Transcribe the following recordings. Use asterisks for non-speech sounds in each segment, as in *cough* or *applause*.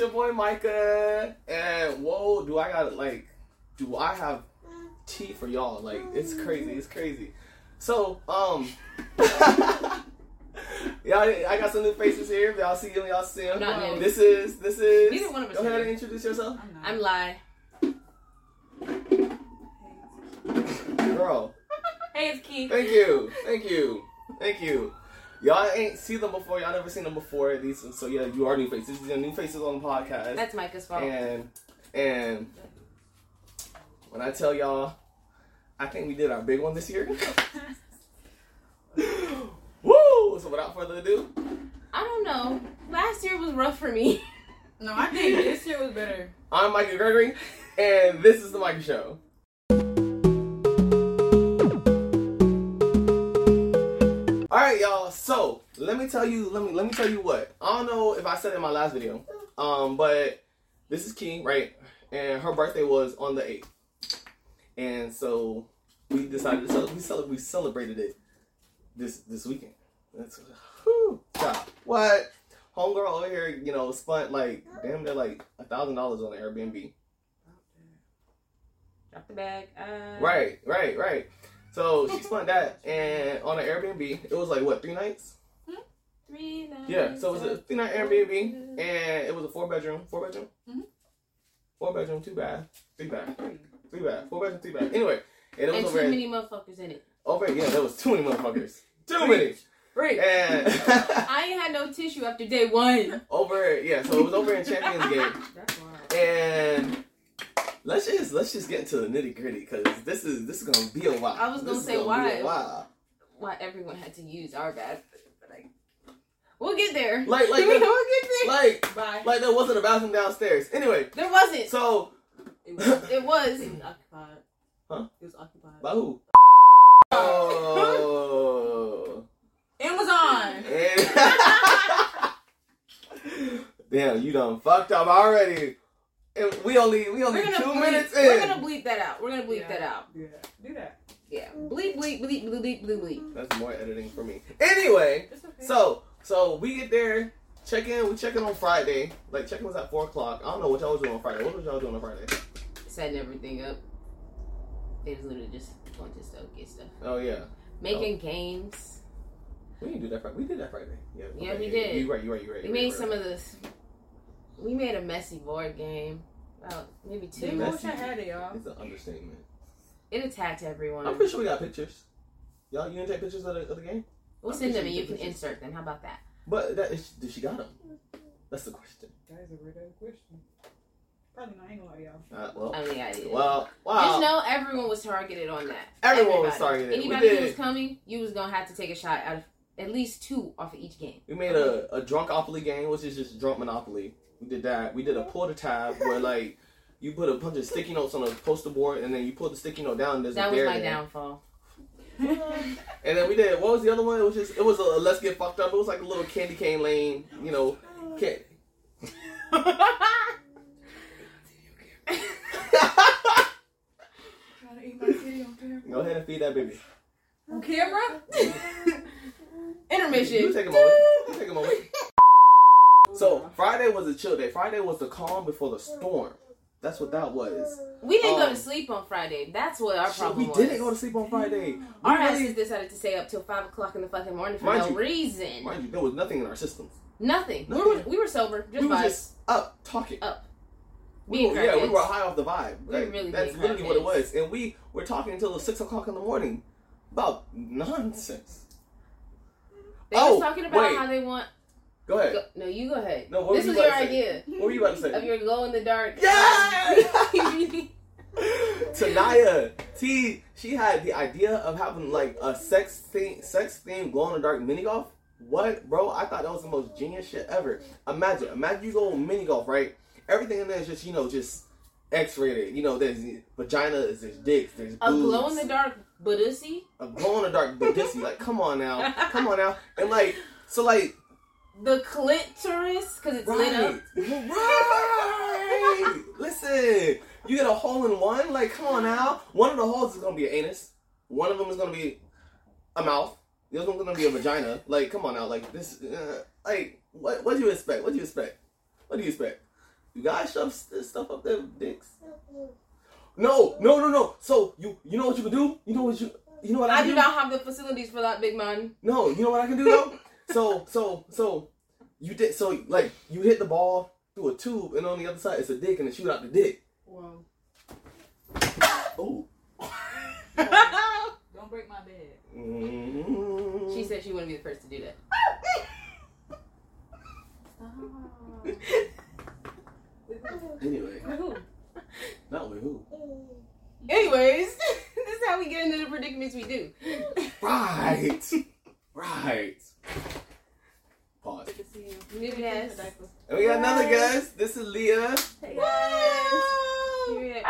your boy Micah, and whoa, do I got like, do I have tea for y'all? Like, it's crazy, it's crazy. So, um, *laughs* y'all, I got some new faces here. If y'all see them, y'all see them. Not new. This is, this is. Neither one of us Go ahead and introduce yourself, I'm I'm not. Lai. girl. Hey, it's Keith. Thank you, thank you, thank you. Y'all ain't see them before. Y'all never seen them before. These, so yeah, you are new faces. These are new faces on the podcast. That's Micah's fault. And and when I tell y'all, I think we did our big one this year. *laughs* Woo! So without further ado, I don't know. Last year was rough for me. No, I think this year was better. I'm Micah Gregory, and this is the Micah Show. Right, y'all. So let me tell you. Let me let me tell you what. I don't know if I said in my last video, um, but this is Key, right? And her birthday was on the eighth, and so we decided to cel- we cel- we celebrated it this this weekend. That's whew, God. what homegirl over here, you know, spent like damn near like a thousand dollars on Airbnb. Drop the bag. Uh, Right, right, right. So she spent that and on an Airbnb. It was like what three nights? Three nights. Yeah. So it was a three night Airbnb and it was a four bedroom, four bedroom, Mhm. four bedroom, two bath, three bath, three bath, four bedroom, three bath. Anyway, and it was And over too at- many motherfuckers in it. over. Yeah, there was too many motherfuckers. *laughs* Too many. Right. And *laughs* I ain't had no tissue after day one. over, yeah. So it was over in Champions Gate. *laughs* That's wild. And let's just let's just get into the nitty gritty because this is this is gonna be a while. I was gonna This is say be why. a. Why everyone had to use our bathroom, but I, we'll get there. Like like *laughs* we'll get there. like Bye. like there wasn't a bathroom downstairs. Anyway, there wasn't. so it was, it was. occupied. *laughs* Huh? It was occupied. by who? *laughs* Oh. Amazon. Damn, you done fucked up already. And we only we only We're gonna two bleep, minutes We're gonna bleep that out. We're gonna bleep Yeah. that out. Yeah. Do that. Yeah. Bleep, bleep, bleep, bleep, bleep, bleep, bleep. That's more editing for me. Anyway, It's okay. So, so we get there, check in. We check in on Friday. Like check in was at four o'clock. I don't know what y'all was doing on Friday. What was y'all doing on Friday? Setting everything up. They was literally just going to stuff, get stuff. Oh yeah, Making games. we didn't do that. Friday. We did that Friday. Yeah, Yeah, we did. You right. You right. You right. We you made right, some right. of this. We made a messy board game. About maybe They two. Messy. wish I had it, y'all. It's an understatement. It attacked everyone. I'm pretty sure we got pictures. Y'all, you didn't take pictures of the, of the game? We'll I'm send them and you can we did insert them. How about that? But that is, did she got them? That's the question. That is a weird ass question. Probably not. I ain't gonna lie y'all. Uh, well, I mean, I did. well, Just wow. know everyone was targeted on that. Everyone was Everybody. targeted. We Anybody who was coming, you was gonna have to take a shot out of at least two off of each game. We made a, a drunkopoly game, which is just drunk monopoly. We did that. We did a pull the tab where *laughs* like you put a bunch of sticky notes on a poster board and then you pull the sticky note down. And there's That a was my there. downfall. *laughs* And then we did what was the other one? It was just it was a, let's get fucked up. It was like a little candy cane lane, you know. Can- Trying to eat my kitty on camera. Go ahead and feed that baby. On camera? *laughs* Intermission. You take a moment. You take a moment. So Friday was a chill day. Friday was the calm before the storm. That's what that was. We didn't go Um, to sleep on Friday. That's what our problem we was. We didn't go to sleep on Friday. We Our really- asses decided to stay up till five o'clock in the fucking morning for no you- reason. Mind you, there was nothing in our systems. Nothing. We were we were sober, just we vibes. just up talking. Up. We were, yeah, we were high off the vibe. We Like, really that's literally what it was, and we were talking until six o'clock in the morning about nonsense. They Oh, was talking about wait. how they want. Go ahead. Go, no, you go ahead. No, what this was you your about to say? idea What were you about to say? of your glow in the dark. Yeah! *laughs* Tanaya T, she had the idea of having like a sex theme, sex themed glow in the dark mini golf. What, bro? I thought that was the most genius shit ever. Imagine, imagine you go mini golf, right? Everything in there is just you know just X rated. You know, there's vaginas, there's dicks, there's A glow in the dark Buddhisy. a glow in the dark badissy. Like, come on now, come on now, and like, so like, The clitoris, because it's lit up. right, right. Listen, you get a hole in one. Like, come on now. One of the holes is gonna be an anus. One of them is gonna be a mouth. The other one's gonna be a vagina. Like, come on now. Like this. Uh, like, what? What do you expect? What do you expect? What do you expect? You guys shove st- stuff up their dicks. No, no, no, no. So you you know what you can do? You know what you you know what I, I can do not have the facilities for that, big man. No, you know what I can do though? *laughs* so so so you did so like you hit the ball through a tube and on the other side it's a dick and it shoot out the dick. Whoa. Oh. Don't break my bed. Mm. She said she wouldn't be the first to do that. Anyway, not with who? Anyways, *laughs* this is how we get into the predicaments we do. Right. right. Pause. Good to see you. New guest. And we got another guest. This is Leah. Hey guys. Period.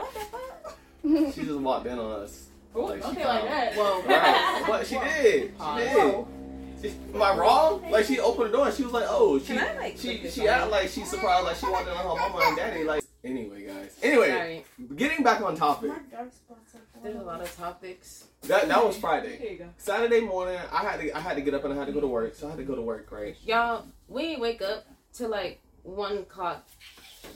What the *laughs* fuck? She just walked in on us. Ooh, Like, don't she like that. Whoa. Right. But she did. She Pause. did. She, am I wrong? Like she opened the door and she was like, "Oh, she Can I, like, she she on? acted like she surprised, like she walked in on her mama and daddy." Like anyway, guys. Anyway, Sorry. getting back on topic. There's a lot of topics. That that was Friday. Here you go. Saturday morning, I had to I had to get up and I had to go to work, so I had to go to work. Right. Y'all, we didn't wake up till like one o'clock.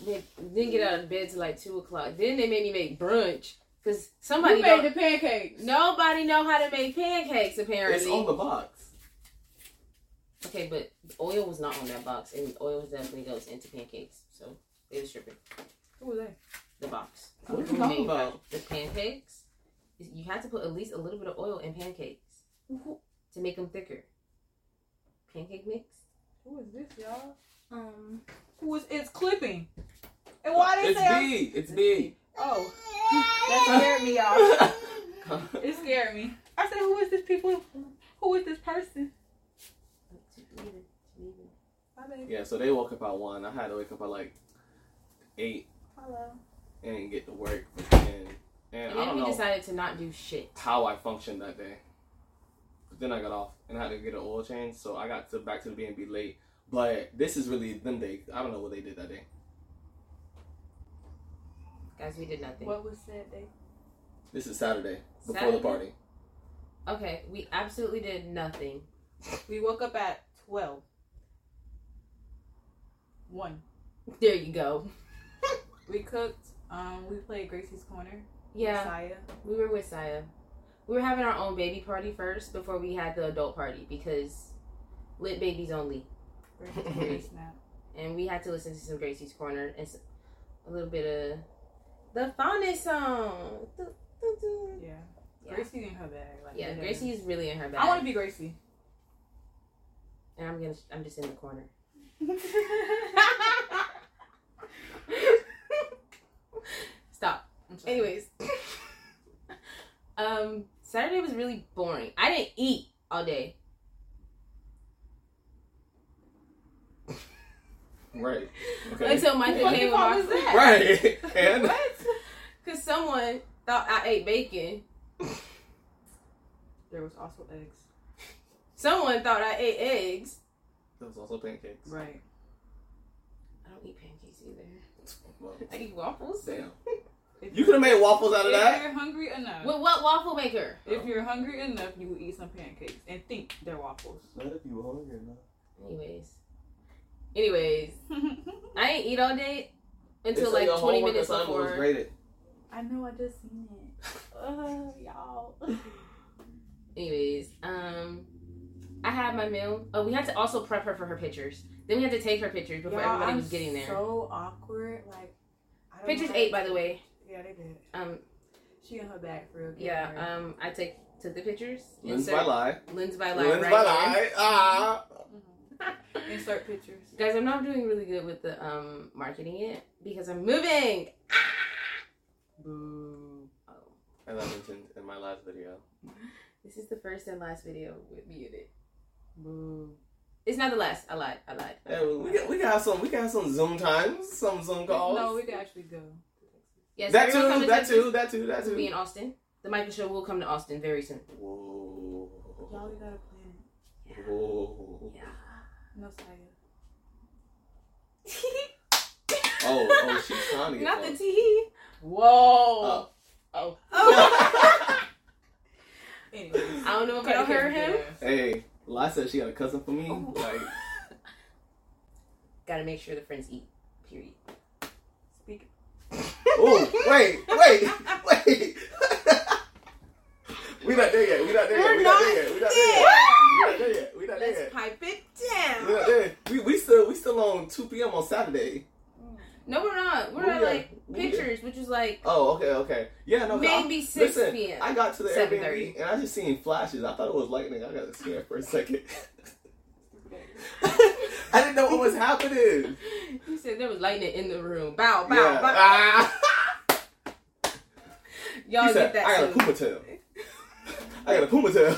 They didn't get out of bed till like two o'clock. Then they made me make brunch because somebody Who made the pancakes? nobody know how to make pancakes Apparently, It's on the box. okay, but oil was not on that box, and oil definitely goes into pancakes. So it was stripping Who was that? the box. What are you Who talking about? The pancakes. You have to put at least a little bit of oil in pancakes to make them thicker. Pancake mix. Who is this, y'all? Um. Who is it's clipping? And why they It's say I'm- big. It's big. Oh, that scared me, y'all. *laughs* It scared me. I said, who is this people? Who is this person? Yeah. So they woke up at one. I had to wake up at like eight Hello. and get to work for ten. And, And I then don't we know decided to not do shit. how I functioned that day. But then I got off and I had to get an oil change, so I got to back to the B and B late. But this is really them day. I don't know what they did that day. Guys, we did nothing. What was that day? This is Saturday before Saturday? the party. Okay, we absolutely did nothing. We woke up at 12. 1. There you go. We cooked. Um, we played Gracie's Corner. Yeah, Saya. we were with Saya. We were having our own baby party first before we had the adult party because lit babies only. Gracie's Corner snap. *laughs* And we had to listen to some Gracie's Corner and a little bit of the fondest song. Yeah. Yeah. Gracie's in her bag. Like, Yeah, Gracie is really in her bag. I want to be Gracie. and I'm gonna, I'm just in the corner. *laughs* *laughs* Stop. I'm sorry. Anyways, *laughs* um, Saturday was really boring. I didn't eat all day. Right. Okay. Until Micah What came the with fuck my was that? right. *laughs* And What? Cause someone thought I ate bacon. *laughs* There was also eggs. Someone thought I ate eggs. there was also pancakes. Right. I don't eat pancakes either. Well, I eat waffles. damn. If You could have made waffles out of if that. If you're hungry enough, With what waffle maker? if you're hungry enough, you will eat some pancakes and think they're waffles. Not if you were hungry enough. Anyways. Anyways, *laughs* I didn't eat all day until like 20 minutes assignment was graded. I know. I just seen it. *laughs* Uh, y'all. *laughs* Anyways, um, I had my meal. Oh, we had to also prep her for her pictures. Then we had to take her pictures before Y'all, everybody I'm was getting there. So awkward. Like. I don't Pictures know. eight, by the way. Yeah, they did. Um, She in her back for real. Get yeah. her. Um, I take took the pictures. Lens Insert- by lie. Lens by lie. Lens right by lie. Ah. *laughs* Insert pictures. Guys, I'm not doing really good with the um marketing it because I'm moving. Boo. Oh, As I mentioned in my last video. *laughs* this is the first and last video with me in it. Boo. It's not the last. I lied. I lied. Yeah, we got we got some we got some Zoom times, some Zoom calls. No, we can actually go. Yes, that everyone come too, to that Texas. too, that too, that We'll be in Austin. The Micah Show will come to Austin very soon. Whoa. Y'all, we gotta plan it. Whoa. Yeah. No Saya. *laughs* Oh, oh, she's trying to get Not the close. T. Whoa. Oh. Oh. oh. *laughs* *laughs* Anyways. I don't know if I heard him. Hey, Lai said she got a cousin for me. Oh. Like, gotta make sure the friends eat. Period. Oh, wait, wait, wait. we not there yet. We not there yet. We're We not not there yet. We not there yet. We not there yet. We not there Let's yet. pipe it We down. not there. We we still we still on two p.m. on Saturday. No, we're not. We're Where at like we pictures, which is like Oh, okay, okay. Yeah, no. 'cause I- maybe six listen, p.m. I got to the Airbnb and I just seen flashes. I thought it was lightning. I got scared for a second. *laughs* I didn't know what was happening. *laughs* He said there was lightning in the room. Bow, bow, Yeah. bow. Ah. *laughs* Y'all said, get that I got a puma tail. *laughs* I got a puma tail.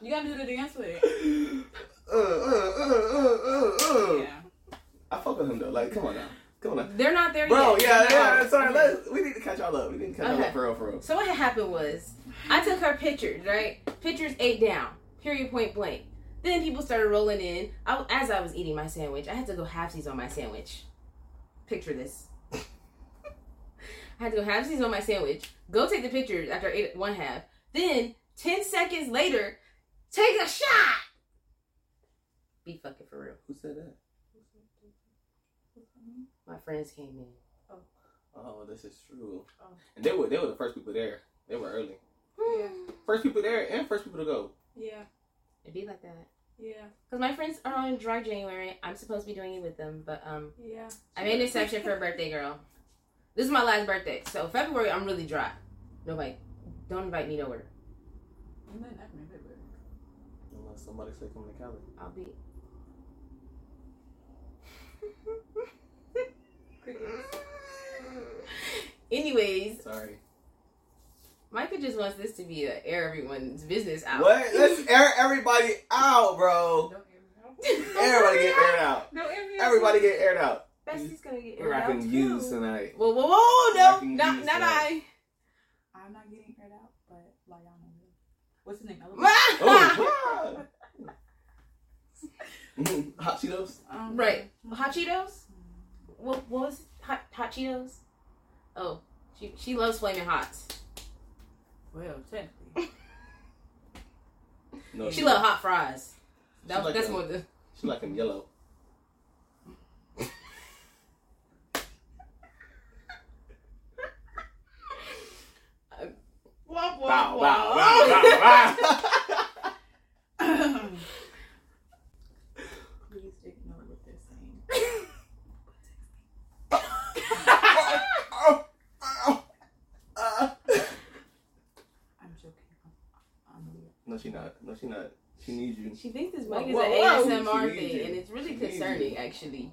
You gotta do the dance with it. uh, uh, uh, uh, uh, uh. Yeah. I fuck with him though. Like, come on now. Come on now. They're not there Bro, yet. Bro, yeah, yeah, not. sorry, let's, we need to catch y'all up. We need to catch y'all up for real, for real. So what happened was, I took her pictures, right? Pictures eight down, period, point blank. Then people started rolling in. I, as I was eating my sandwich, I had to go halfsies on my sandwich. Picture this. *laughs* I had to go halfsies on my sandwich. Go take the pictures after I ate one half. Then ten seconds later, take a shot. Be fucking for real. Who said that? My friends came in. Oh, oh this is true. Oh. And they were they were the first people there. They were early. Yeah. First people there and first people to go. Yeah. It'd be like that. Yeah. Cause my friends are on dry January. I'm supposed to be doing it with them, but um. Yeah. I made an exception for a birthday girl. This is my last birthday, so February I'm really dry. Nobody, don't invite me nowhere. And then after my February. Unless somebody say come to Cali. I'll be. *laughs* *laughs* Anyways, Sorry. Micah just wants this to be a air everyone's business out. What? Let's air everybody out, bro. Don't air me out. Everybody get aired out. Don't air me out. Everybody get aired out. Bestie's gonna get We're aired out rocking too. views tonight. Whoa, whoa, whoa! No, not not. I. I'm not getting aired out, but like y'all know me. What's his name? *laughs* Oh, wow. *laughs* Hot Cheetos. Um, Right. Hot Cheetos? What, what was hot, hot Cheetos? Oh, she she loves flaming hots. Well, technically. *laughs* No, She love hot fries. That, She like that's them. more the. She like them yellow. *laughs* Uh, wow, Bow, bow, bow, bow, *laughs* bow. Please ignore what they're saying. Oh, oh, uh. I'm joking. I'm, I'm weird. No, she not. No, she not. She needs you. She thinks this Whoa, mic is whoa, an whoa. ASMR thing, you. and it's really She concerning, actually.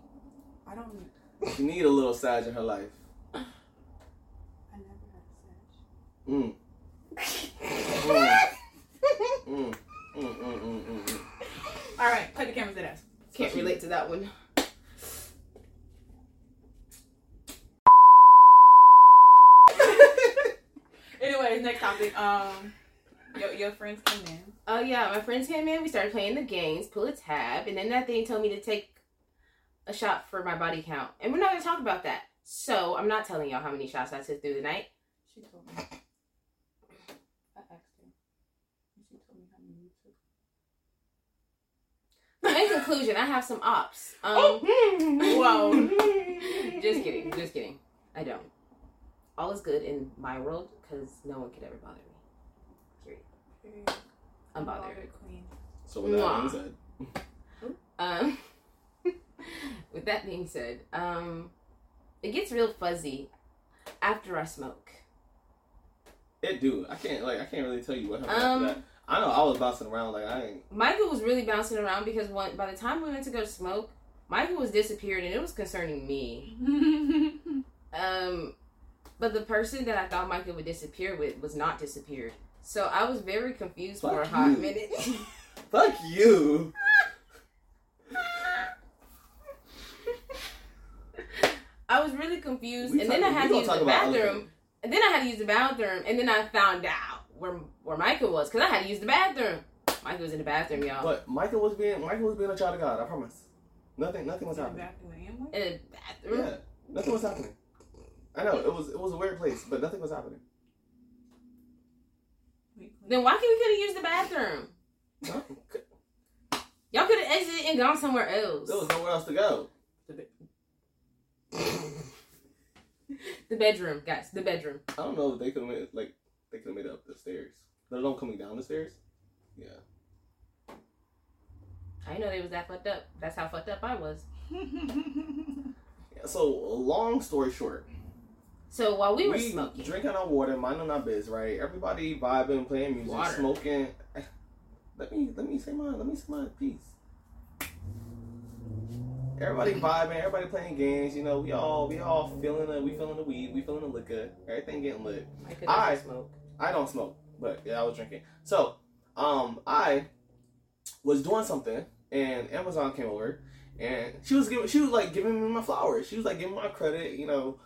I don't. She need a little Sag in her life. I never had sex. Mm. *laughs* Mm. Mm. Mm, mm, mm, mm, mm. All right, cut the cameras at us. Can't relate to that one. *laughs* Anyways, next topic. Um, your friends came in. Oh yeah, my friends came in. We started playing the games. Pull a tab, and then that thing told me to take a shot for my body count. And we're not gonna talk about that. So I'm not telling y'all how many shots I took through the night. She told me. I asked her. She told me how many you took. In conclusion, I have some ops. Um, oh, hmm, hmm, hmm. Whoa. *laughs* just kidding, just kidding. I don't. All is good in my world because no one could ever bother me. Period. Unbothered. queen. So with that being said, *laughs* Um, *laughs* with that being said, um, it gets real fuzzy after I smoke. it do. I can't like I can't really tell you what happened Um, after that. I know I was bouncing around like I ain't. Michael was really bouncing around because when, by the time we went to go smoke, Michael was disappeared and it was concerning me. *laughs* Um, but the person that I thought Michael would disappear with was not disappeared. So I was very confused for a hot you. minute. *laughs* *laughs* Fuck you. I was really confused, We and talk- then I had to gonna use the bathroom. And then I had to use the bathroom, and then I found out where where Michael was because I had to use the bathroom. Michael was in the bathroom, y'all. But Michael was being Michael was being a child of God. I promise. Nothing. Nothing was happening. Back to the Amway? In the bathroom. Yeah. Nothing was happening. I know it was it was a weird place, but nothing was happening. Then why can't we could have used the bathroom? Y'all could have exited and gone somewhere else. There was nowhere else to go. The, *laughs* bedroom, guys. The bedroom. I don't know if they could have like they could have made it up the stairs. They're not coming down the stairs. Yeah. I know they was that fucked up. That's how fucked up I was. *laughs* yeah, so long story short, so while we were smoking, drinking our water, minding our biz, right? Everybody vibing, playing music, Water. smoking. Let me let me say my let me say my piece. Everybody vibing, everybody playing games. You know, we all we all feeling the we feeling the weed, we feeling the liquor, everything getting lit. I could I- smoke. I don't smoke, but yeah, I was drinking. So, um, I was doing something, and Amazon came over, and she was giving, she was like giving me my flowers. She was like giving my credit, you know.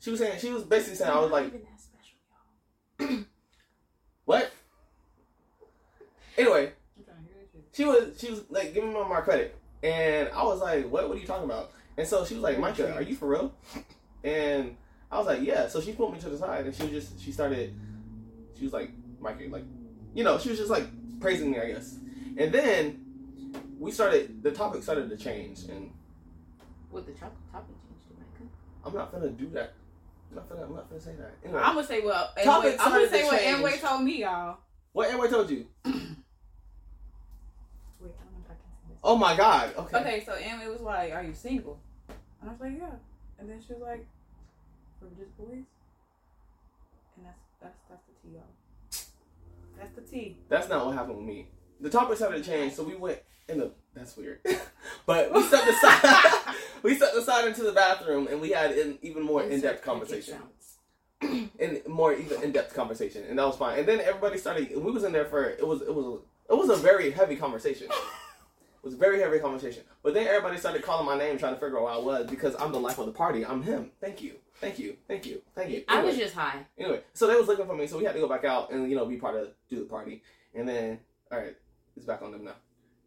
She was saying, she was basically saying, I was like, even that special, y'all. *clears throat* what? Anyway, I'm trying to hear that shit. she was, she was like giving me my credit, and I was like, what? What are you talking about? And so she was like, Micah, are you for real? And I was like, yeah. So she pulled me to the side, and she was just, she started, she was like, Micah, like, you know, she was just like praising me, I guess. And then we started, the topic started to change, and What the topic changed to Micah? I'm not gonna do that. I'm not gonna, I'm not gonna say that. Anyway, I'm gonna say what Topic I'm gonna say to what change. Amway told me, y'all. what Amway told you? *clears throat* Wait, I don't know if I can say this. Oh my God. Okay. Okay, so Amway was like, "Are you single?" And I was like, "Yeah." And then she was like, "For just boys?" And that's that's that's the tea, y'all. That's the tea. That's not what happened with me. The topic started to change, so we went in the. That's weird. *laughs* but we stepped aside. *laughs* we stepped aside into the bathroom, and we had an even more in depth conversation. *clears throat* and more even in depth conversation, and that was fine. And then everybody started. We was in there for it was it was it was a very heavy conversation. *laughs* It was a very heavy conversation. But then everybody started calling my name, trying to figure out what I was because I'm the life of the party. I'm him. Thank you, thank you, thank you, thank you. I was just high. anyway. So they was looking for me, so we had to go back out and you know be part of do the party. And then all right, it's back on them now.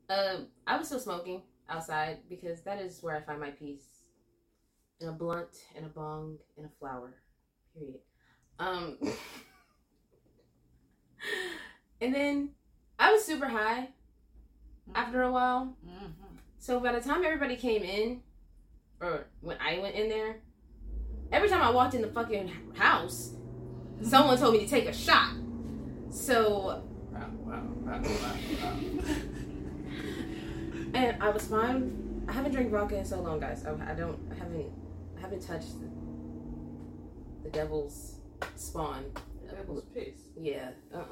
Um, I was still smoking outside because that is where I find my peace. In a blunt, and a bong, and a flower. Period. Um, *laughs* and then I was super high after a while. Mm-hmm. So by the time everybody came in, or when I went in there, every time I walked in the fucking house, someone told me to take a shot. So Wow, wow, wow, wow, wow. *laughs* and I was fine. I haven't drank vodka in so long, guys. I, I don't. I haven't. I haven't touched the, the devil's spawn. That was piss. Yeah. Uh. uh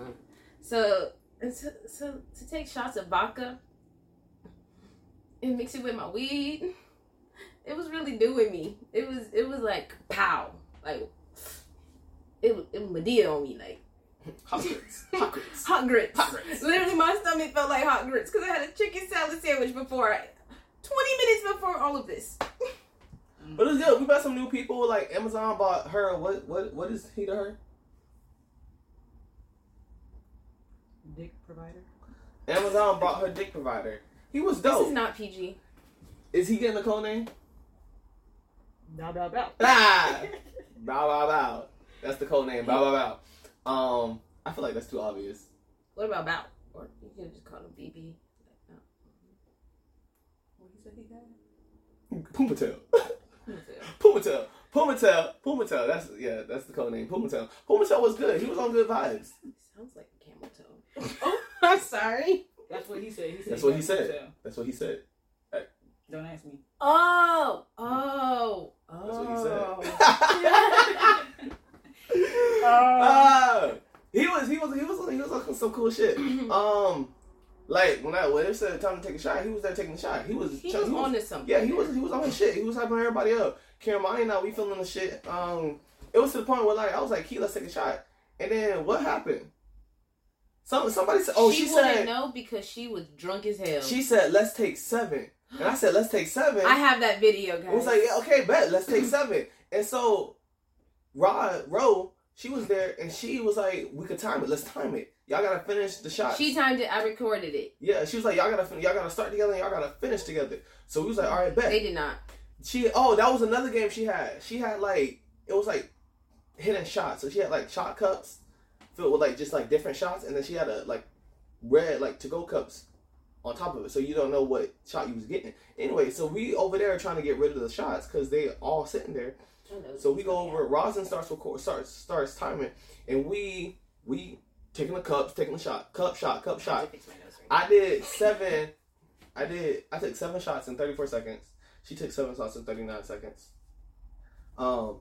So and so so to take shots of vodka and mix it with my weed, it was really doing me. It was. It was like pow. Like it. was- It Madea on me. Like Hot grits, *laughs* hot grits. hot grits. Hot grits. Literally, my stomach felt like hot grits because I had a chicken salad sandwich before. I, Twenty minutes before all of this. But it's good. We met some new people. Like Amazon bought her. What what what is he to her? Dick provider. Amazon bought her dick provider. He was This dope. is not PG. is he getting a code name? Bow bow bow. Ah, *laughs* bow bow bow. That's the code name. Bow bow bow. Um, I feel like that's too obvious. What about Bow? Or you could just call him BB. What he said he got? Pumatel. No. Pumatel. Pumatel. Pumatel. That's yeah. That's the code name. Pumatel. Pumatel was good. He was on good vibes. Sounds like a camel toe. *laughs* oh, I'm sorry. That's what he said. He said That's he what he said. himself. That's what he said. Don't ask me. Oh, oh, oh. That's what he said. *laughs* *laughs* Oh. Ah, he was he was he was he was on some cool shit. *clears throat* Um, like when I when it said time to take a shot, he was there taking the shot. He was he was on to something. Yeah, he was he was on his shit. He was hyping everybody up. Caramani and I, we feeling the shit. Um, it was to the point where like I was like, "Key, let's take a shot." And then what happened? Some somebody said, "Oh, she, she, wouldn't said know because she was drunk as hell. she said let's take seven. and I said let's take seven. I have that video, guys. I was like, yeah, okay, bet, let's take seven. And so, Rod, Ro, she was there, and she was like, we could time it. Let's time it. Y'all gotta finish the shot. She timed it. I recorded it. yeah, she was like, y'all gotta, fin- y'all gotta start together, and y'all gotta finish together. So we was like, all right, bet. They did not. She oh that was another game she had. She had like it was like hidden shots. So she had like shot cups filled with like just like different shots, and then she had a like red like to go cups on top of it, so you don't know what shot you was getting. Anyway, so we over there trying to get rid of the shots because they all sitting there. So we go over. Rosin starts record, starts starts timing, and we we taking the cups, taking the shot, cup shot, cup shot. I did seven. I did. I took seven shots in 34 seconds. She took seven shots in 39 seconds. Um,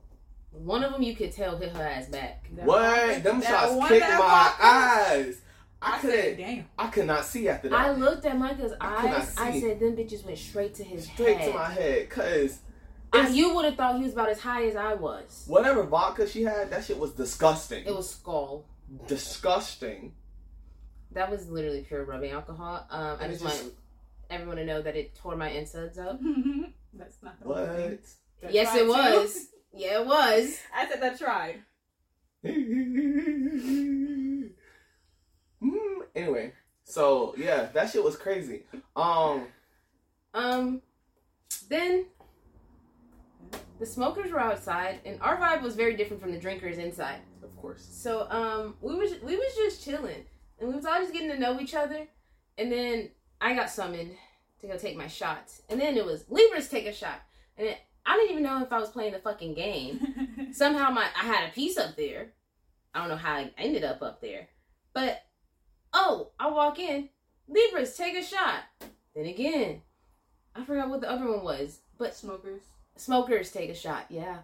One of them you could tell hit her ass back. That what? one- Them that shots one kicked my walked- eyes. I I couldn't. damn. I could not see after that. I looked at Micah's I eyes. I said, "Them bitches went straight to his Straight head." to my head, cause I- you would have thought he was about as high as I was. whatever vodka she had, that shit was disgusting. It was skull. disgusting. That was literally pure rubbing alcohol. Um, I And just just- want everyone to know that it tore my insides up. *laughs* That's not the What? thing. That yes, tried it to. was. Yeah, it was. *laughs* I said that tried. *laughs* Mm, anyway, so yeah, that shit was crazy. Um, Um, then the smokers were outside, and our vibe was very different from the drinkers inside. of course. So um, we was we was just chilling, and we was all just getting to know each other. And then I got summoned to go take my shots, and then it was Libras take a shot, and it, I didn't even know if I was playing the fucking game. *laughs* Somehow my I had a piece up there. I don't know how I ended up up there, but oh, I walk in, Libras take a shot. Then again, I forgot what the other one was, but Smokers. Smokers take a shot, yeah.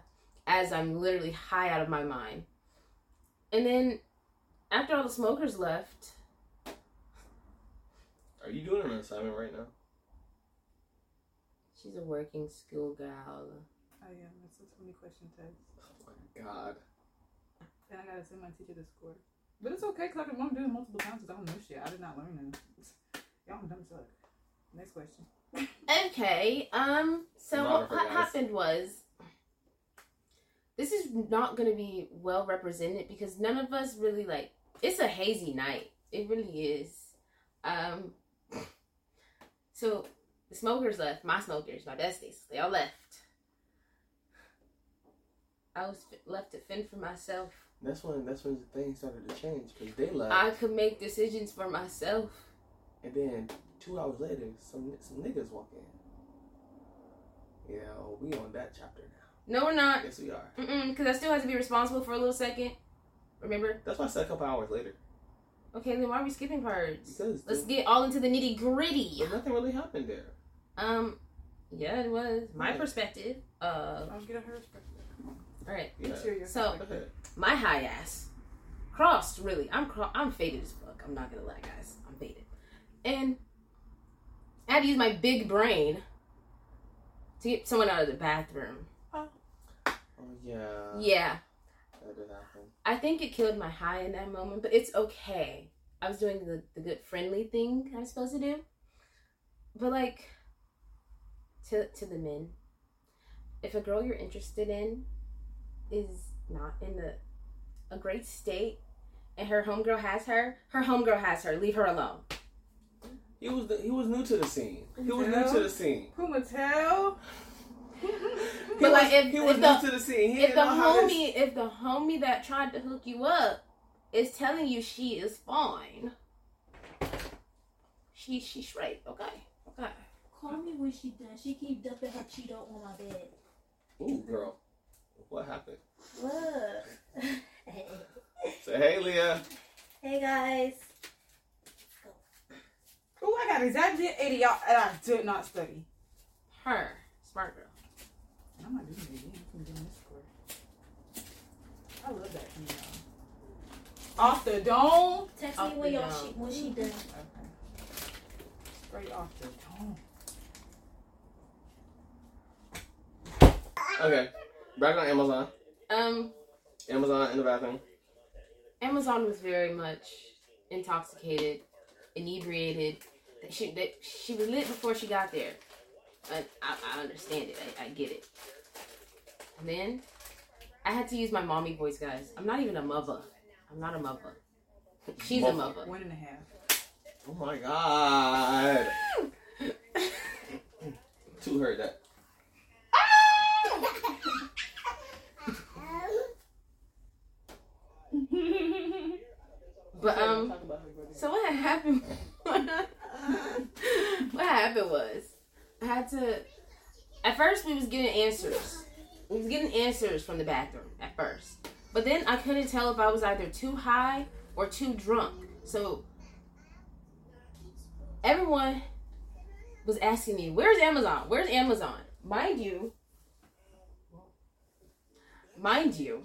As I'm literally high out of my mind. And then after all the smokers left, Are you doing an assignment right now? she's a working school gal. I am. It's a 20 question test. Oh my god. And I gotta send my teacher the score. But it's okay because I won't do it multiple times because I don't know shit. I did not learn them. Y'all dumb suck. Next question. Okay, um, so Not what ha- happened was this is not gonna be well represented because none of us really like it's a hazy night. It really is. Um so the smokers left, my smokers, my besties, they all left. I was f- left to fend for myself. That's when that's when the thing started to change because they left, I could make decisions for myself. and then two hours later, some some niggas walk in. Yeah, we on that chapter now. No, we're not. Yes, we are. Mm-mm, because I still have to be responsible for a little second. Remember? That's why I said a couple hours later Okay, then why are we skipping parts? because Let's there- get all into the nitty gritty. there- nothing really happened there. Um, yeah, it was my Yeah. perspective. Uh, I'll get her perspective. all right. Yeah. Let's hear your So- Go. My high ass crossed. Really, I'm cro- I'm faded as fuck. I'm not gonna lie, guys. I'm faded, and I had to use my big brain to get someone out of the bathroom. Oh yeah. Yeah, That did happen. I think it killed my high in that moment, but it's okay. I was doing the, the good friendly thing I'm supposed to do. But like to to the men, if a girl you're interested in is not in the a great state and her homegirl has her, her homegirl has her. Leave her alone. He was the, he was new to the scene. He was new to the scene. Puma tell. He But, was, like, if- he was if new the- to the scene. He If the know how this- homie if the homie that tried to hook you up is telling you she is fine. She she's straight, okay. Okay. Call me when she done. She keep dumping her Cheeto on my bed. Ooh, girl, what happened? What? *laughs* Say hey, Leah. hey guys. Oh, I got exactly 80 y'all, and I did not study. Her. Smart girl. I'm not doing it again. I'm doing this score. I love that from y'all. Off the dome. Text Off me when y'all she, when she done. Okay. Straight off the dome. Okay, back on Amazon. Um, Amazon in the bathroom. Amazon was very much intoxicated, inebriated. She that she was lit before she got there. I, I, I understand it. I, I get it. And then I had to use my mommy voice, guys. I'm not even a mother. I'm not a mother. She's a mother. One and a half. Oh my god. *laughs* Two heard that. *laughs* But um, Talk about her brother. so what had happened? *laughs* happened was I had to. At first, we was getting answers. We was getting answers from the bathroom at first, but then I couldn't tell if I was either too high or too drunk. So everyone was asking me, "Where's Amazon? Where's Amazon?" Mind you, mind you,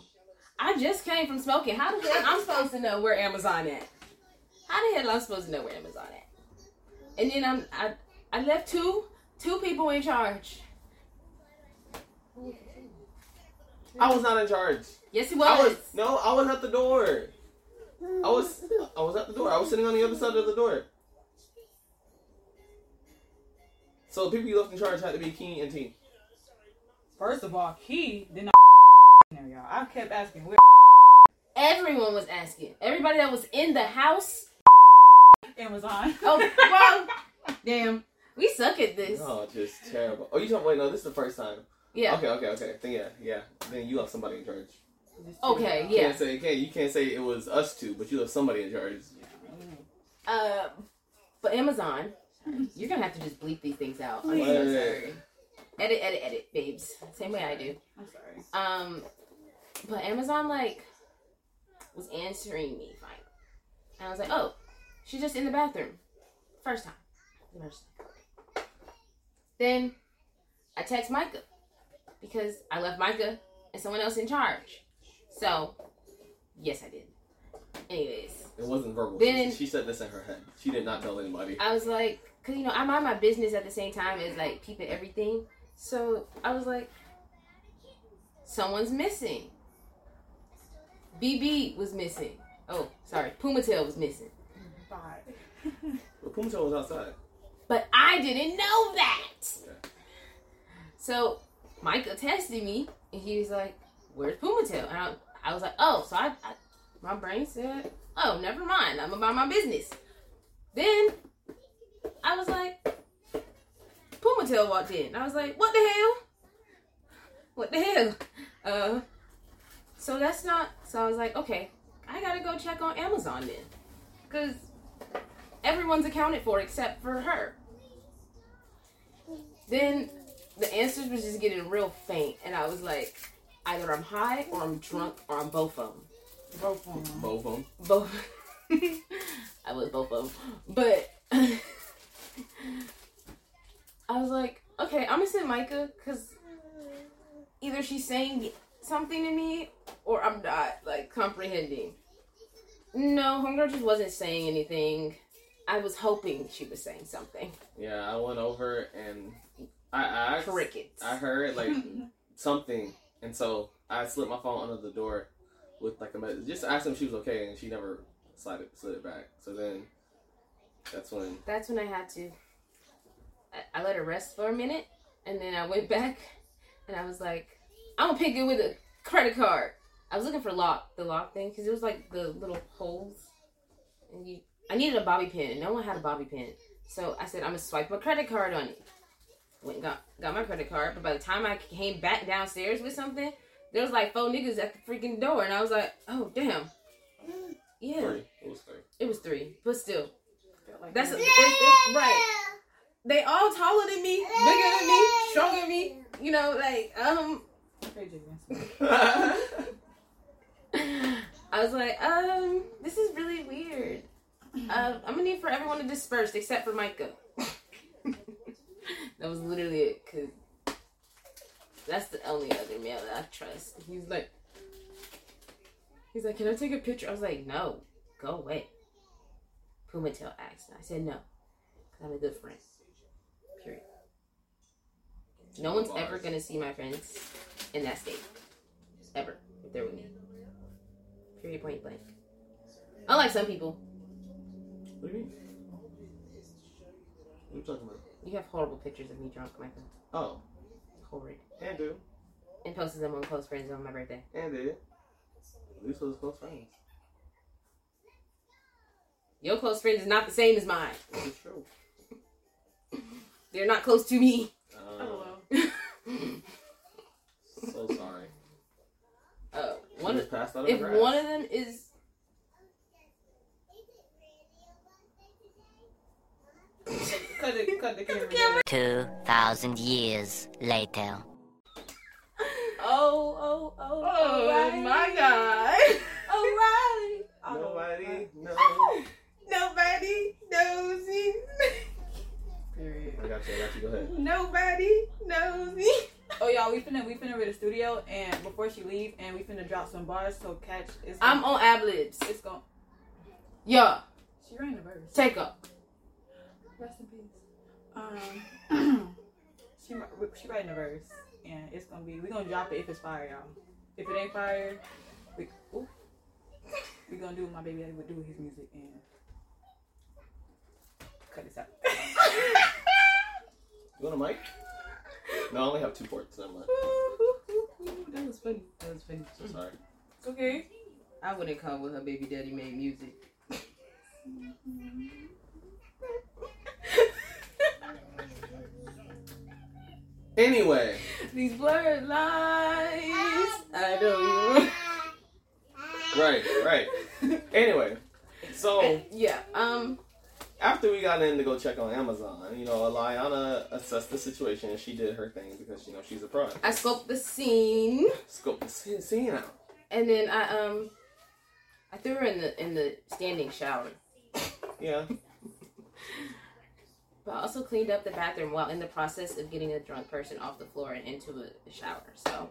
I just came from smoking. How the hell I'm supposed to know where Amazon at? How the hell I'm supposed to know where Amazon at? And then I'm I I left two two people in charge. I was not in charge. Yes, he I was. was no, I was at the door. I was I was at the door. I was sitting on the other side of the door. So the people you left in charge had to be Key and T. First of all, Key did not there, y'all. I kept asking where Everyone was asking. Everybody that was in the house. Amazon. Oh, *laughs* well, damn. We suck at this. Oh, just terrible. Oh, you talking? Wait, no, this is the first time. Yeah. Okay, okay, okay. Then yeah, yeah. Then you left somebody in charge. Okay, You yeah. Can't say you can't, you can't say it was us two, but you left somebody in charge. Uh, but Amazon, you're gonna have to just bleep these things out. I'm so sorry. Edit, edit, edit, babes. Same way I do. I'm sorry. Um, but Amazon like was answering me fine, and I was like, oh, she's just in the bathroom. First time. First time. Then I text Micah because I left Micah and someone else in charge. So, yes, I did. Anyways, It wasn't verbal. Then- she, she said this in her head. She did not tell anybody. I was like, cause you know I mind my business at the same time as like peeping everything. So I was like, someone's missing. BB was missing. Oh, sorry, Puma Tail was missing. Bye. But Pumto was outside. But I didn't know that. So Micah texted me and he was like, "Where's Puma Tail?" And I, I was like, "Oh." So I, I, my brain said, "Oh, never mind. I'm about my business." Then I was like, Puma Tail walked in. I was like, "What the hell? What the hell?" Uh, so that's not. So I was like, "Okay, I gotta go check on Amazon then, because everyone's accounted for except for her." Then the answers was just getting real faint, and I was like, either I'm high or I'm drunk or I'm both of them. Both of them. Both of them. Both. *laughs* I was both of them, but *laughs* I was like, okay, I'm gonna send Micah because either she's saying something to me or I'm not like comprehending. No, homegirl just wasn't saying anything. I was hoping she was saying something. Yeah, I went over and I I asked- Crickets. I heard like *laughs* something, and so I slipped my phone under the door with like a message. Just asked them if she was okay, and she never slid it, slid it back. So then that's when That's when I had to. I, I let her rest for a minute, and then I went *laughs* back, and I was like, "I'm gonna pick it with a credit card." I was looking for lock, the lock thing, because it was like the little holes, and you. I needed a bobby pin, and no one had a bobby pin, so I said, "I'm gonna swipe my credit card on it." Went and got got my credit card, but by the time I came back downstairs with something, there was like four niggas at the freaking door, and I was like, "Oh damn." Yeah, three. It was three. it was three, but still, like that's that. it's, it's, right. They all taller than me, bigger than me, stronger than me. You know, like um, Okay, Jaden. *laughs* I was like, um, this is really weird. Um, I'm gonna need for everyone to disperse except for Micah. That was literally it, cause that's the only other male that I trust. He's like, he's like, can I take a picture? I was like, no, go away. Puma Tail asked, I said no, cause I'm a good friend. Period. No one's ever gonna see my friends in that state, ever, if they're with me. Period. Point blank. Unlike some people, What do you mean? What are you talking about? You have horrible pictures of me drunk, Michael. Oh, Horrid. and do, And posted them on close friends on my birthday. and did. These was close friends. Your close friends is not the same as mine. This is true. *laughs* They're not close to me. Uh, LOL. *laughs* so sorry. uh, She one just passed out of if one of them is Cut it, cut cut the camera. camera. 2,000 years later. Oh, oh, oh. Oh O'Reilly. my god. O'Reilly. I don't know. Nobody knows. Nobody knows me. Period. I got you. I got you. Go ahead. Nobody knows me. Oh y'all, we finna we finna read the studio and before she leave and we finna drop some bars so catch it's I'm on ad libs. it's going Yeah, she ran the verse. take up. Rest in peace. Um *clears throat* she mi- she writing the verse and it's gonna be we gonna drop it if it's fire y'all. If it ain't fire, we ooh, we gonna do what my baby daddy would do with his music and cut this out. You want a mic? No, I only have two ports. Never mind. that was funny. That was funny. So sorry. It's okay. I wouldn't come with her baby daddy made music. *laughs* Anyway, These blurred lines. I don't even. *laughs* right, right. Anyway, so *laughs* yeah. Um. after we got in to go check on Amazon, you know, Liyana assessed the situation and she did her thing because you know she's a pro. I scoped the scene, Scoped the scene, scene out. and then I um. I threw her in the in the standing shower. Yeah. But I also cleaned up the bathroom while in the process of getting a drunk person off the floor and into a shower. So,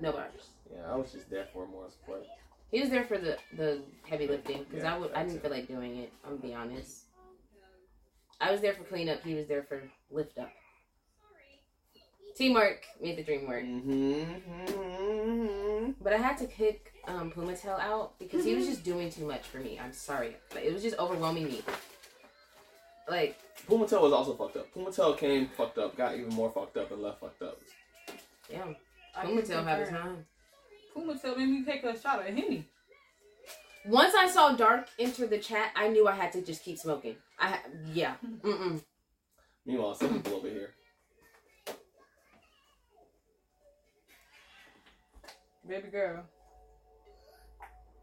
no bars. Yeah, I was just there for more support. He was there for the the heavy lifting because Yeah, I would I didn't feel like doing it. I'm gonna be honest. I was there for cleanup. He was there for lift up. Teamwork made the dream work. Mm-hmm. But I had to kick um, Pumatel out because he was just doing too much for me. I'm sorry. Like, it was just overwhelming me. Like, Pumatel was also fucked up. Pumatel came fucked up, got even more fucked up, and left fucked up. damn. I Pumatel had his concur. time. Puma tell me take a shot of Henny. Once I saw Dark enter the chat, I knew I had to just keep smoking. I ha- yeah. *laughs* Mm-mm. Meanwhile, some people over here. Baby girl.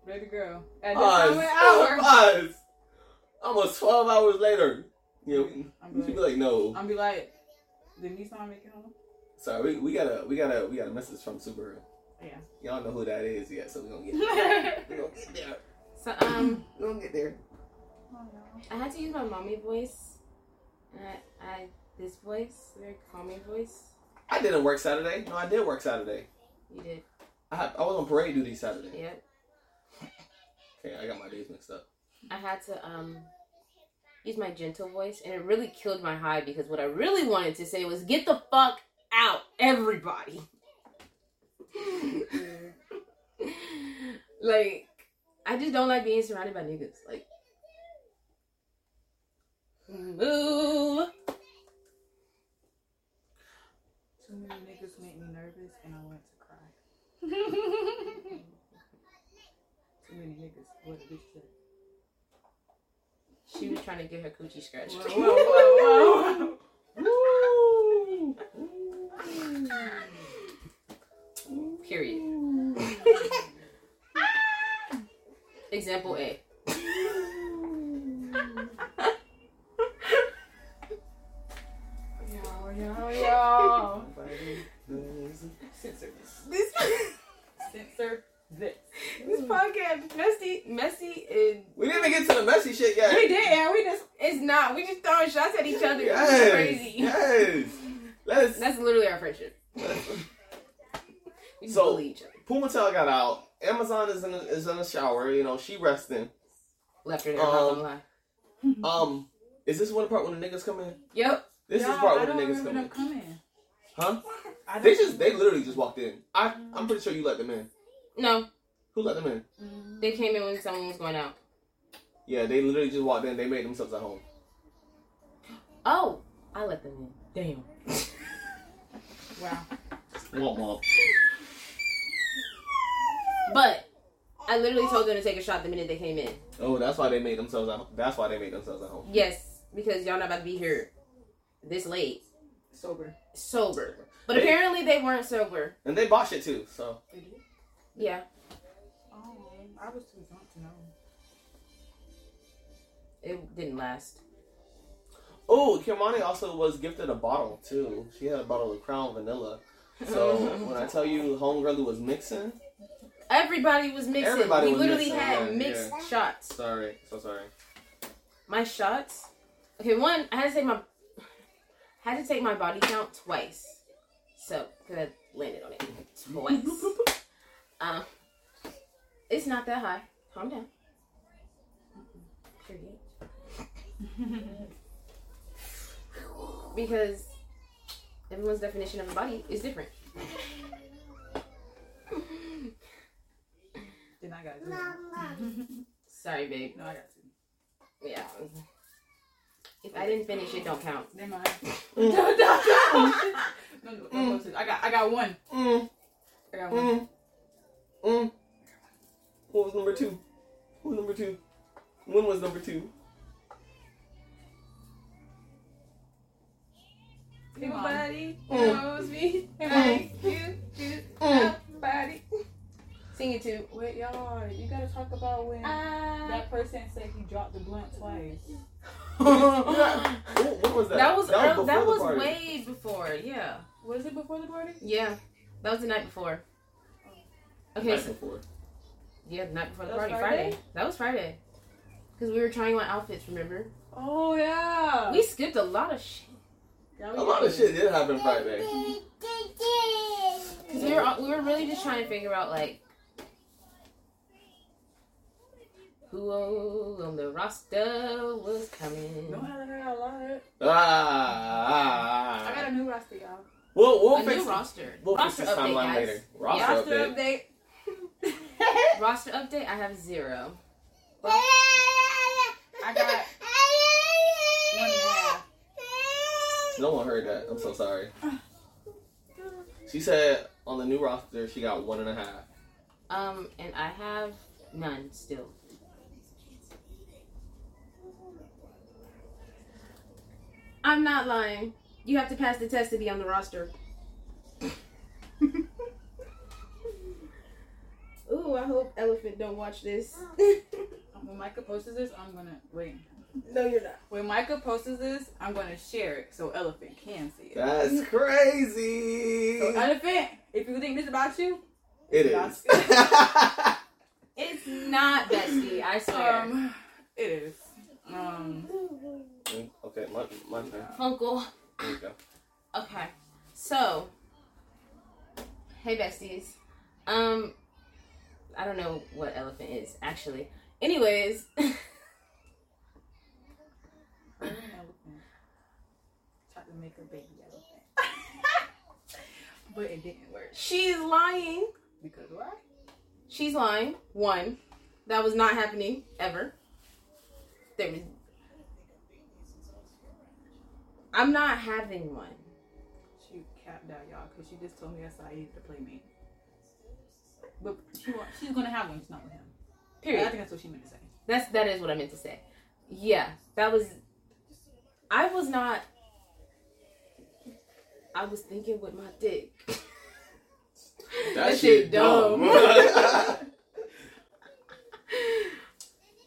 Baby girl. At this Us, time of hour. us. Almost 12 hours later. We, I'm be like, no. I'm be like, did Nissan make it home? Sorry, we, we got a we got a we got a message from Subaru. Yeah. Y'all know who that is yet, so we gonna get *laughs* there. we gonna get there. So um, We gonna get there. I had to use my mommy voice. And I, I this voice, very calming voice. I didn't work Saturday. No, I did work Saturday. You did. I I was on parade duty Saturday. Yep. *laughs* Okay, I got my days mixed up. I had to um use my gentle voice, and it really killed my high because what I really wanted to say was, "Get the fuck out, everybody!" *laughs* like, I just don't like being surrounded by niggas. Like, move. Too many niggas make me nervous and I want to cry. *laughs* Too many niggas. What a bitch said. She was trying to get her coochie scratched. Whoa, whoa, whoa, whoa. Woo! Period. Example A. Yo, yo, yo. Censor this. *laughs* This Censor this. This podcast messy, messy, and We didn't even get to the messy shit yet. We did, yeah. We just. it's not. We just throwing shots at each other. Yes, It's crazy. Yes. Let's. That's literally our friendship. We just So- bully each other. Pumatel got out. Amazon is in a, is in a shower. You know, she resting. Left her there. not Um. *laughs* Um, is this one part when the niggas come in? Yep. This Y'all, is part I when the niggas come in. them coming. Huh? They just they literally just walked in. I I'm pretty sure you let them in. No, Who let them in? they came in when someone was going out. Yeah, they literally just walked in. They made themselves at home. Oh, I let them in. Damn. *laughs* Wow. Womp womp. But I literally told them to take a shot the minute they came in. Oh, that's why they made themselves at home. That's why they made themselves at home. Yes, because y'all not about to be here this late Sober. sober. But They- apparently they weren't sober. And they bought shit too. So They did? Yeah, I was too drunk to know. it didn't last. Oh, Kimani also was gifted a bottle too. She had a bottle of Crown Vanilla. So *laughs* when I tell you Homegirl was mixing, Everybody was mixing. Everybody we was literally mixing, had yeah, mixed yeah. shots. sorry, so sorry. My shots. Okay, one I had to take my had to take my body count twice. So because I landed on it twice. *laughs* um, it's not that high. Calm down. Period. because everyone's definition of a body is different. Then I got two. Sorry, babe. No, I got two. Yeah. If I didn't finish, it don't count. Never mind. *laughs* no, no, no. No, no, no, no, I got, I got one. Mm, I got one. mm, mm. What was number two? Who number two? When was number two? Come on. Nobody Mm. knows me Mm. like you do. Mm. Nobody. Sing it too. Wait, y'all, you gotta talk about when I... that person said he dropped the blunt twice. *laughs* What, what was that? That was that before was, that was way before. Yeah, Was it before the party? yeah. That was the night before. Okay, Night so before. Yeah, the night before the That was party, Friday? Friday. That was Friday. Because we were trying on outfits. Remember? Oh yeah. We skipped a lot of shit. Yeah, we A lot of shit did happen Friday. *laughs* Cause we were we were really just trying to figure out like who on the roster was coming. No, I got a lot. Ah. I got a new roster, y'all. We'll, we'll a fix new roster. We'll roster fix this update, timeline guys. later. Roster Roster update. update. Roster update. I have zero. I got one and a half. No one heard that. I'm so sorry. She said on the new roster she got one and a half. Um, and I have none still. I'm not lying. You have to pass the test to be on the roster. *laughs* Ooh, I hope Elephant don't watch this. *laughs* *laughs* When Micah posts this, I'm gonna wait. no, you're not. When Micah posts this, I'm gonna share it so Elephant can see it. That's crazy. So Elephant, if you think this is about you, It That's- is. It's not Bestie, I swear. um, it is. Um, okay, my my turn. Uncle. There you go. Okay. So, hey besties. Um, I don't know what elephant is actually. Anyways, *laughs* an tried to make a baby elephant, but it didn't work she's lying. because why? She's lying. One, that was not happening ever. There was. I'm not having one. She capped out y'all because she just told me that's I needed to play me. But she wa- she's gonna have one, just not with him. Period. I think that's what she meant to say. That's that is what I meant to say. Yeah, that was. I was not. I was thinking with my dick. *laughs* That, That shit shit dumb. *laughs* *laughs*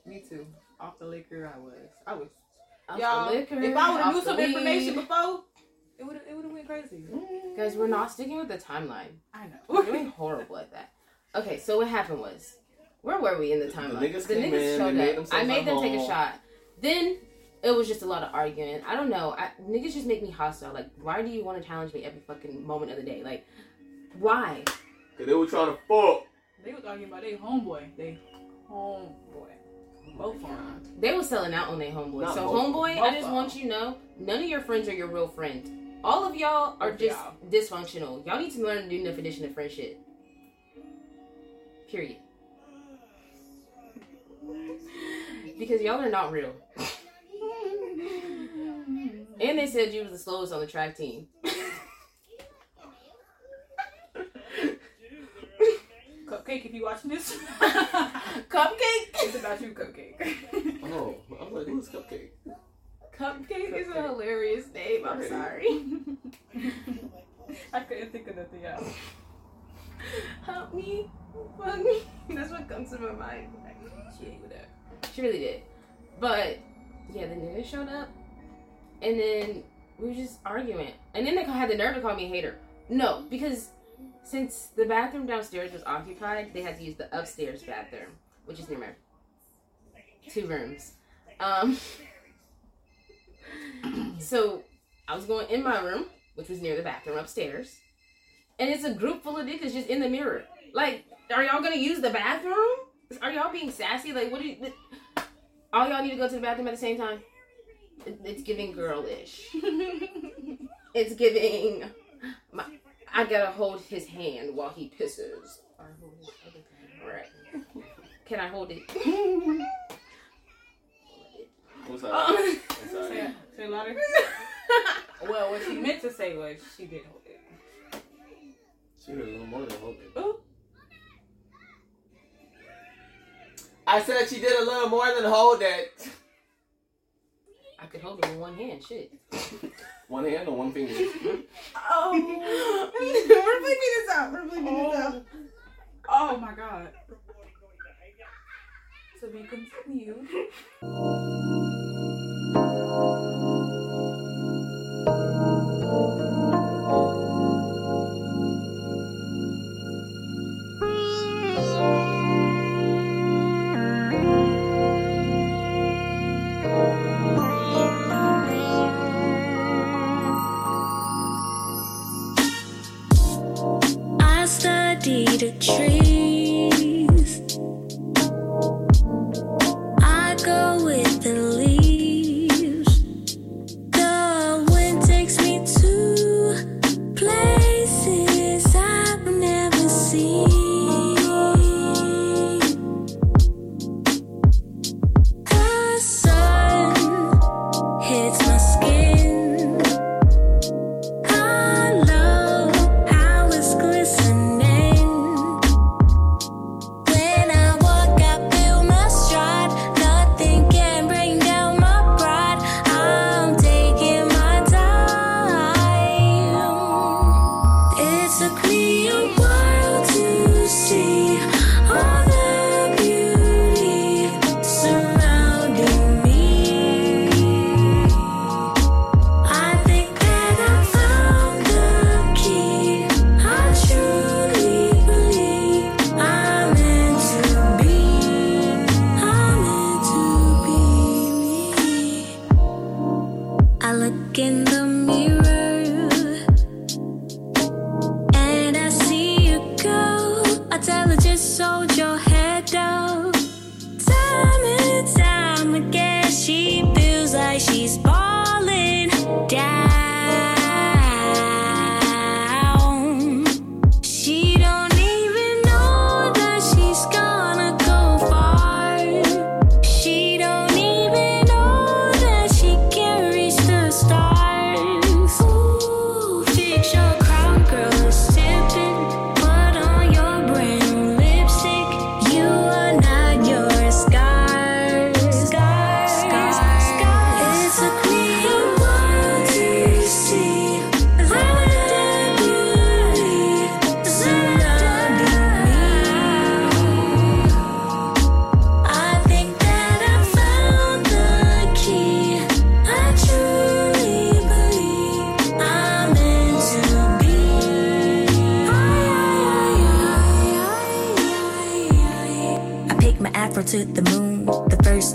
Me too. Off the liquor, I was. I was. Off y'all, the liquor, if I would have knew the some information before, it would it would have went crazy. Guys, we're not sticking with the timeline. I know. We're know. doing horrible at that. Okay, so what happened was, where were we in the timeline? The timeline? niggas came in, showed made up. themselves I made at them take a shot. Then it was just a lot of arguing. I don't know. I, niggas just make me hostile. Like, why do you want to challenge me every fucking moment of the day? Like, why? Cause they were trying to fuck. They was arguing about they homeboy. They homeboy. Both of them. They was selling out on their homeboy. Not so both. homeboy, Both I just want you to know, none of your friends are your real friend. All of y'all are Both just y'all. dysfunctional. Y'all need to learn a new definition of friendship. Period. because y'all are not real. And they said you was the slowest on the track team. Cupcake, if you watching this, *laughs* Cupcake. it's about you, Cupcake. Oh, I was like, who's Cupcake? Cupcake is a hilarious name. I'm sorry. *laughs* I couldn't think of nothing else. Help me. Fuck me. *laughs* That's what comes to my mind. She ain't with. She really did. But yeah, the nigga showed up and then we were just arguing. And then they had the nerve to call me a hater. No, because since the bathroom downstairs was occupied, they had to use the upstairs bathroom, which is near my two rooms. Um, *laughs* so I was going in my room, which was near the bathroom upstairs, and it's a group full of niggas just in the mirror. Like, are y'all gonna use the bathroom? Are y'all being sassy? Like, what do you? All y'all need to go to the bathroom at the same time. It's giving girlish. *laughs* it's giving. My, I gotta hold his hand while he pisses. Or hold his other hand. All right. Can I hold it? *laughs* What's *laughs* up? Um, Say, say louder. Well, what she meant to say was she did hold it. She did a little more than hold. Ooh. I said she did a little more than hold it. I could hold it with one hand. Shit. *laughs* One hand or one finger? Oh. *laughs* We're bleeping this out. We're bleeping this oh. out. Oh my god. So we continued. *laughs* study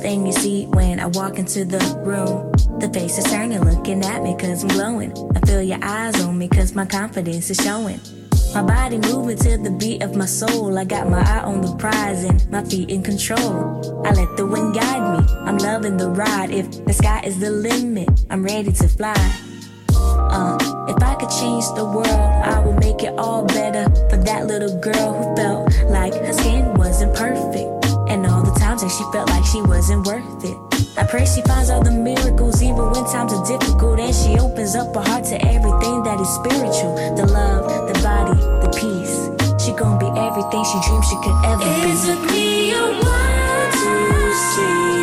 thing you see when I walk into the room. The face is turning, looking at me cause I'm glowing. I feel your eyes on me cause my confidence is showing. My body moving to the beat of my soul. I got my eye on the prize and my feet in control. I let the wind guide me. I'm loving the ride. If the sky is the limit, I'm ready to fly. Uh, if I could change the world, I would make it all better for that little girl who felt like her skin wasn't perfect times and she felt like she wasn't worth it. I pray she finds all the miracles even when times are difficult and she opens up her heart to everything that is spiritual the love, the body, the peace. She gonna be everything she dreamed she could ever it be. It took me a while to see.